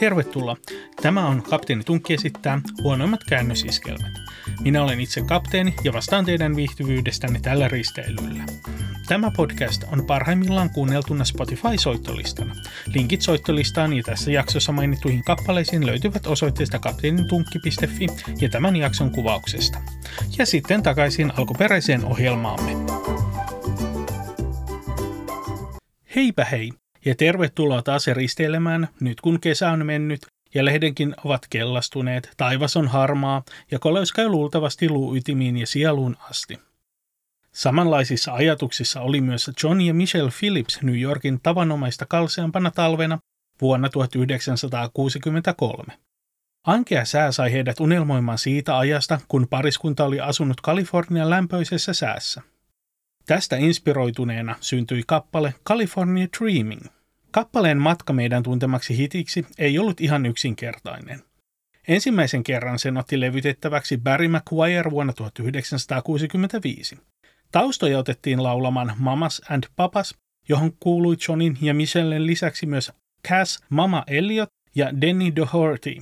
Tervetuloa. Tämä on Kapteeni Tunkki esittää huonoimmat käännösiskelmät. Minä olen itse kapteeni ja vastaan teidän viihtyvyydestänne tällä risteilyllä. Tämä podcast on parhaimmillaan kuunneltuna Spotify-soittolistana. Linkit soittolistaan ja tässä jaksossa mainittuihin kappaleisiin löytyvät osoitteesta kapteenitunkki.fi ja tämän jakson kuvauksesta. Ja sitten takaisin alkuperäiseen ohjelmaamme. Heipä hei! Ja tervetuloa taas risteilemään nyt kun kesä on mennyt ja lehdenkin ovat kellastuneet, taivas on harmaa ja koleus käy luultavasti luuytimiin ja sieluun asti. Samanlaisissa ajatuksissa oli myös John ja Michelle Phillips New Yorkin tavanomaista kalseampana talvena vuonna 1963. Ankea sää sai heidät unelmoimaan siitä ajasta, kun pariskunta oli asunut Kalifornian lämpöisessä säässä. Tästä inspiroituneena syntyi kappale California Dreaming – Kappaleen matka meidän tuntemaksi hitiksi ei ollut ihan yksinkertainen. Ensimmäisen kerran sen otti levytettäväksi Barry McGuire vuonna 1965. Taustoja otettiin laulamaan Mamas and Papas, johon kuului Johnin ja Michellen lisäksi myös Cass, Mama Elliot ja Denny Doherty.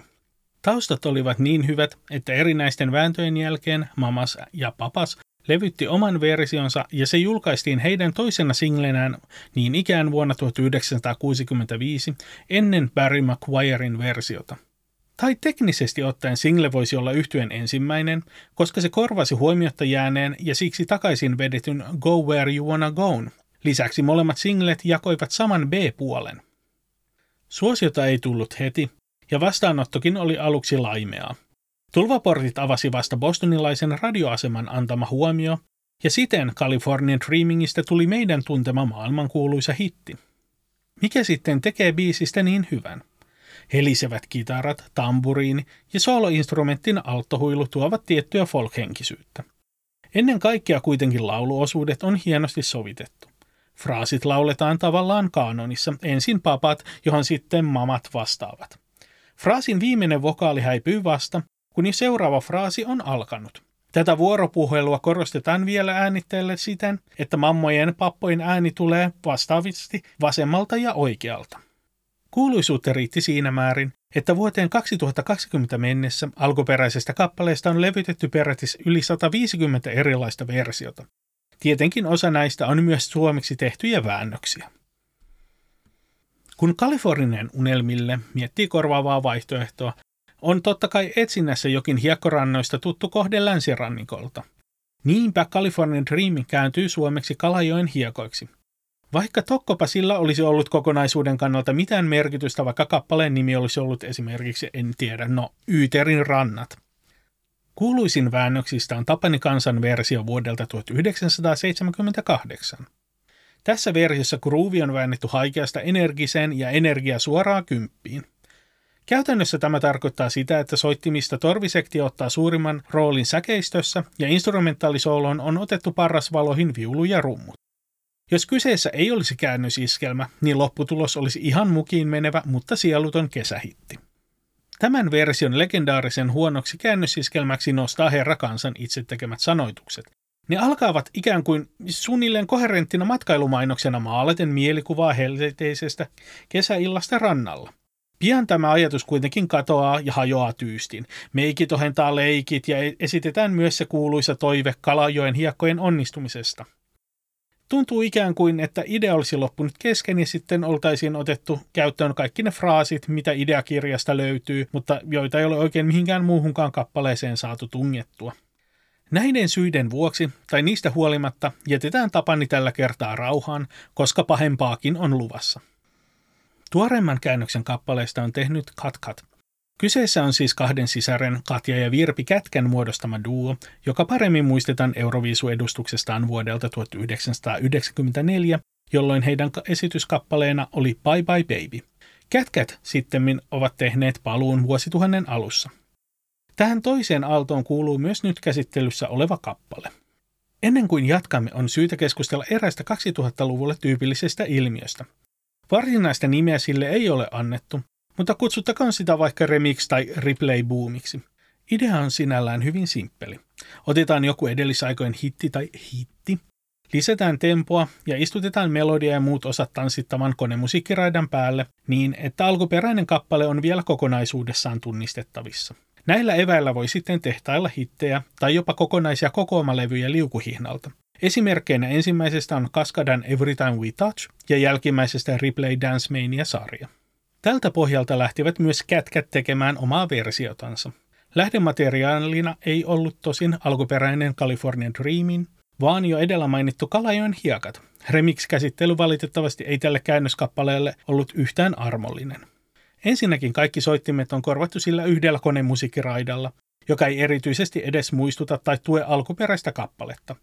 Taustat olivat niin hyvät, että erinäisten vääntöjen jälkeen Mamas ja Papas levytti oman versionsa ja se julkaistiin heidän toisena singlenään niin ikään vuonna 1965 ennen Barry McGuirein versiota. Tai teknisesti ottaen single voisi olla yhtyen ensimmäinen, koska se korvasi huomiotta jääneen ja siksi takaisin vedetyn Go Where You Wanna Go. Lisäksi molemmat singlet jakoivat saman B-puolen. Suosiota ei tullut heti, ja vastaanottokin oli aluksi laimeaa. Tulvaportit avasi vasta bostonilaisen radioaseman antama huomio, ja siten Californian Dreamingistä tuli meidän tuntema maailmankuuluisa hitti. Mikä sitten tekee biisistä niin hyvän? Helisevät kitarat, tamburiini ja soloinstrumentin alttohuilu tuovat tiettyä folkhenkisyyttä. Ennen kaikkea kuitenkin lauluosuudet on hienosti sovitettu. Fraasit lauletaan tavallaan kaanonissa, ensin papat, johon sitten mamat vastaavat. Fraasin viimeinen vokaali häipyy vasta, kun seuraava fraasi on alkanut. Tätä vuoropuhelua korostetaan vielä äänitteelle siten, että mammojen pappojen ääni tulee vastaavasti vasemmalta ja oikealta. Kuuluisuutta riitti siinä määrin, että vuoteen 2020 mennessä alkuperäisestä kappaleesta on levytetty peräti yli 150 erilaista versiota. Tietenkin osa näistä on myös suomeksi tehtyjä väännöksiä. Kun Kalifornian unelmille miettii korvaavaa vaihtoehtoa, on totta kai etsinnässä jokin hiekkorannoista tuttu kohde länsirannikolta. Niinpä Californian Dream kääntyy suomeksi Kalajoen hiekoiksi. Vaikka tokkopa sillä olisi ollut kokonaisuuden kannalta mitään merkitystä, vaikka kappaleen nimi olisi ollut esimerkiksi, en tiedä, no, Yyterin rannat. Kuuluisin väännöksistä on Tapani kansan versio vuodelta 1978. Tässä versiossa groove on väännetty haikeasta energiseen ja energia suoraan kymppiin. Käytännössä tämä tarkoittaa sitä, että soittimista torvisektio ottaa suurimman roolin säkeistössä ja instrumentaalisooloon on otettu parrasvaloihin viulu ja rummut. Jos kyseessä ei olisi käännösiskelmä, niin lopputulos olisi ihan mukiin menevä, mutta sieluton kesähitti. Tämän version legendaarisen huonoksi käännösiskelmäksi nostaa herra kansan itse tekemät sanoitukset. Ne alkaavat ikään kuin suunnilleen koherenttina matkailumainoksena maalaten mielikuvaa helteisestä kesäillasta rannalla – Pian tämä ajatus kuitenkin katoaa ja hajoaa tyystin. Meikit ohentaa leikit ja esitetään myös se kuuluisa toive Kalajoen hiekkojen onnistumisesta. Tuntuu ikään kuin, että idea olisi loppunut kesken ja sitten oltaisiin otettu käyttöön kaikki ne fraasit, mitä ideakirjasta löytyy, mutta joita ei ole oikein mihinkään muuhunkaan kappaleeseen saatu tungettua. Näiden syiden vuoksi, tai niistä huolimatta, jätetään tapani tällä kertaa rauhaan, koska pahempaakin on luvassa. Tuoreimman käännöksen kappaleesta on tehnyt Kat Kat. Kyseessä on siis kahden sisaren Katja ja Virpi Kätkän muodostama duo, joka paremmin muistetaan Euroviisu-edustuksestaan vuodelta 1994, jolloin heidän esityskappaleena oli Bye Bye Baby. Kätkät sittemmin ovat tehneet paluun vuosituhannen alussa. Tähän toiseen aaltoon kuuluu myös nyt käsittelyssä oleva kappale. Ennen kuin jatkamme, on syytä keskustella erästä 2000-luvulle tyypillisestä ilmiöstä – Varsinaista nimeä sille ei ole annettu, mutta kutsuttakoon sitä vaikka remix- tai replay-boomiksi. Idea on sinällään hyvin simppeli. Otetaan joku edellisaikojen hitti tai hitti, Lisätään tempoa ja istutetaan melodia ja muut osat tanssittavan konemusiikkiraidan päälle niin, että alkuperäinen kappale on vielä kokonaisuudessaan tunnistettavissa. Näillä eväillä voi sitten tehtailla hittejä tai jopa kokonaisia kokoamalevyjä liukuhihnalta. Esimerkkeinä ensimmäisestä on Kaskadan Every Time We Touch ja jälkimmäisestä Replay Dance Mania-sarja. Tältä pohjalta lähtivät myös kätkät tekemään omaa versiotansa. Lähdemateriaalina ei ollut tosin alkuperäinen Californian Dreamin, vaan jo edellä mainittu Kalajoen hiekat. Remix-käsittely valitettavasti ei tälle käännöskappaleelle ollut yhtään armollinen. Ensinnäkin kaikki soittimet on korvattu sillä yhdellä konemusiikkiraidalla, joka ei erityisesti edes muistuta tai tue alkuperäistä kappaletta.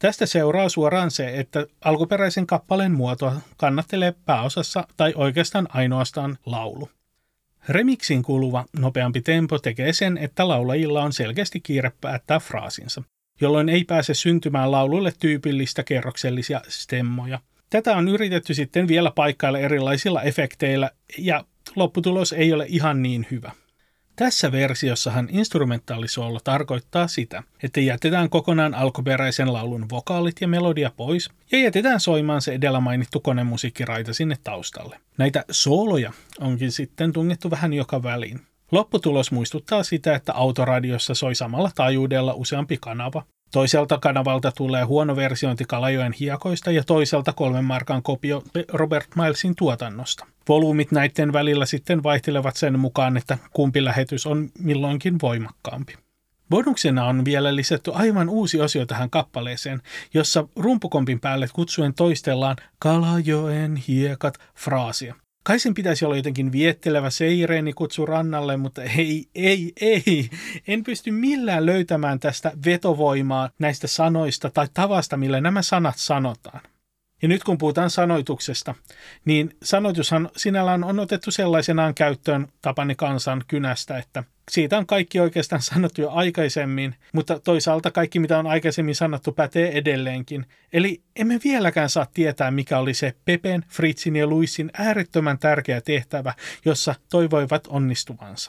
Tästä seuraa suoraan se, että alkuperäisen kappaleen muotoa kannattelee pääosassa tai oikeastaan ainoastaan laulu. Remixin kuuluva nopeampi tempo tekee sen, että laulajilla on selkeästi kiire päättää fraasinsa, jolloin ei pääse syntymään lauluille tyypillistä kerroksellisia stemmoja. Tätä on yritetty sitten vielä paikkailla erilaisilla efekteillä ja lopputulos ei ole ihan niin hyvä. Tässä versiossahan instrumentaalisoolo tarkoittaa sitä, että jätetään kokonaan alkuperäisen laulun vokaalit ja melodia pois ja jätetään soimaan se edellä mainittu konemusiikkiraita sinne taustalle. Näitä sooloja onkin sitten tungettu vähän joka väliin. Lopputulos muistuttaa sitä, että autoradiossa soi samalla taajuudella useampi kanava, Toiselta kanavalta tulee huono versiointi Kalajoen hiekoista ja toiselta kolmen markan kopio Robert Milesin tuotannosta. Volyymit näiden välillä sitten vaihtelevat sen mukaan, että kumpi lähetys on milloinkin voimakkaampi. Bonuksena on vielä lisätty aivan uusi osio tähän kappaleeseen, jossa rumpukompin päälle kutsuen toistellaan Kalajoen hiekat fraasia. Kai sen pitäisi olla jotenkin viettelevä seireeni kutsu rannalle, mutta ei, ei, ei. En pysty millään löytämään tästä vetovoimaa näistä sanoista tai tavasta, millä nämä sanat sanotaan. Ja nyt kun puhutaan sanoituksesta, niin sanoitushan sinällään on otettu sellaisenaan käyttöön Tapani kansan kynästä, että siitä on kaikki oikeastaan sanottu jo aikaisemmin, mutta toisaalta kaikki mitä on aikaisemmin sanottu pätee edelleenkin. Eli emme vieläkään saa tietää, mikä oli se Pepen, Fritzin ja Luisin äärettömän tärkeä tehtävä, jossa toivoivat onnistuvansa.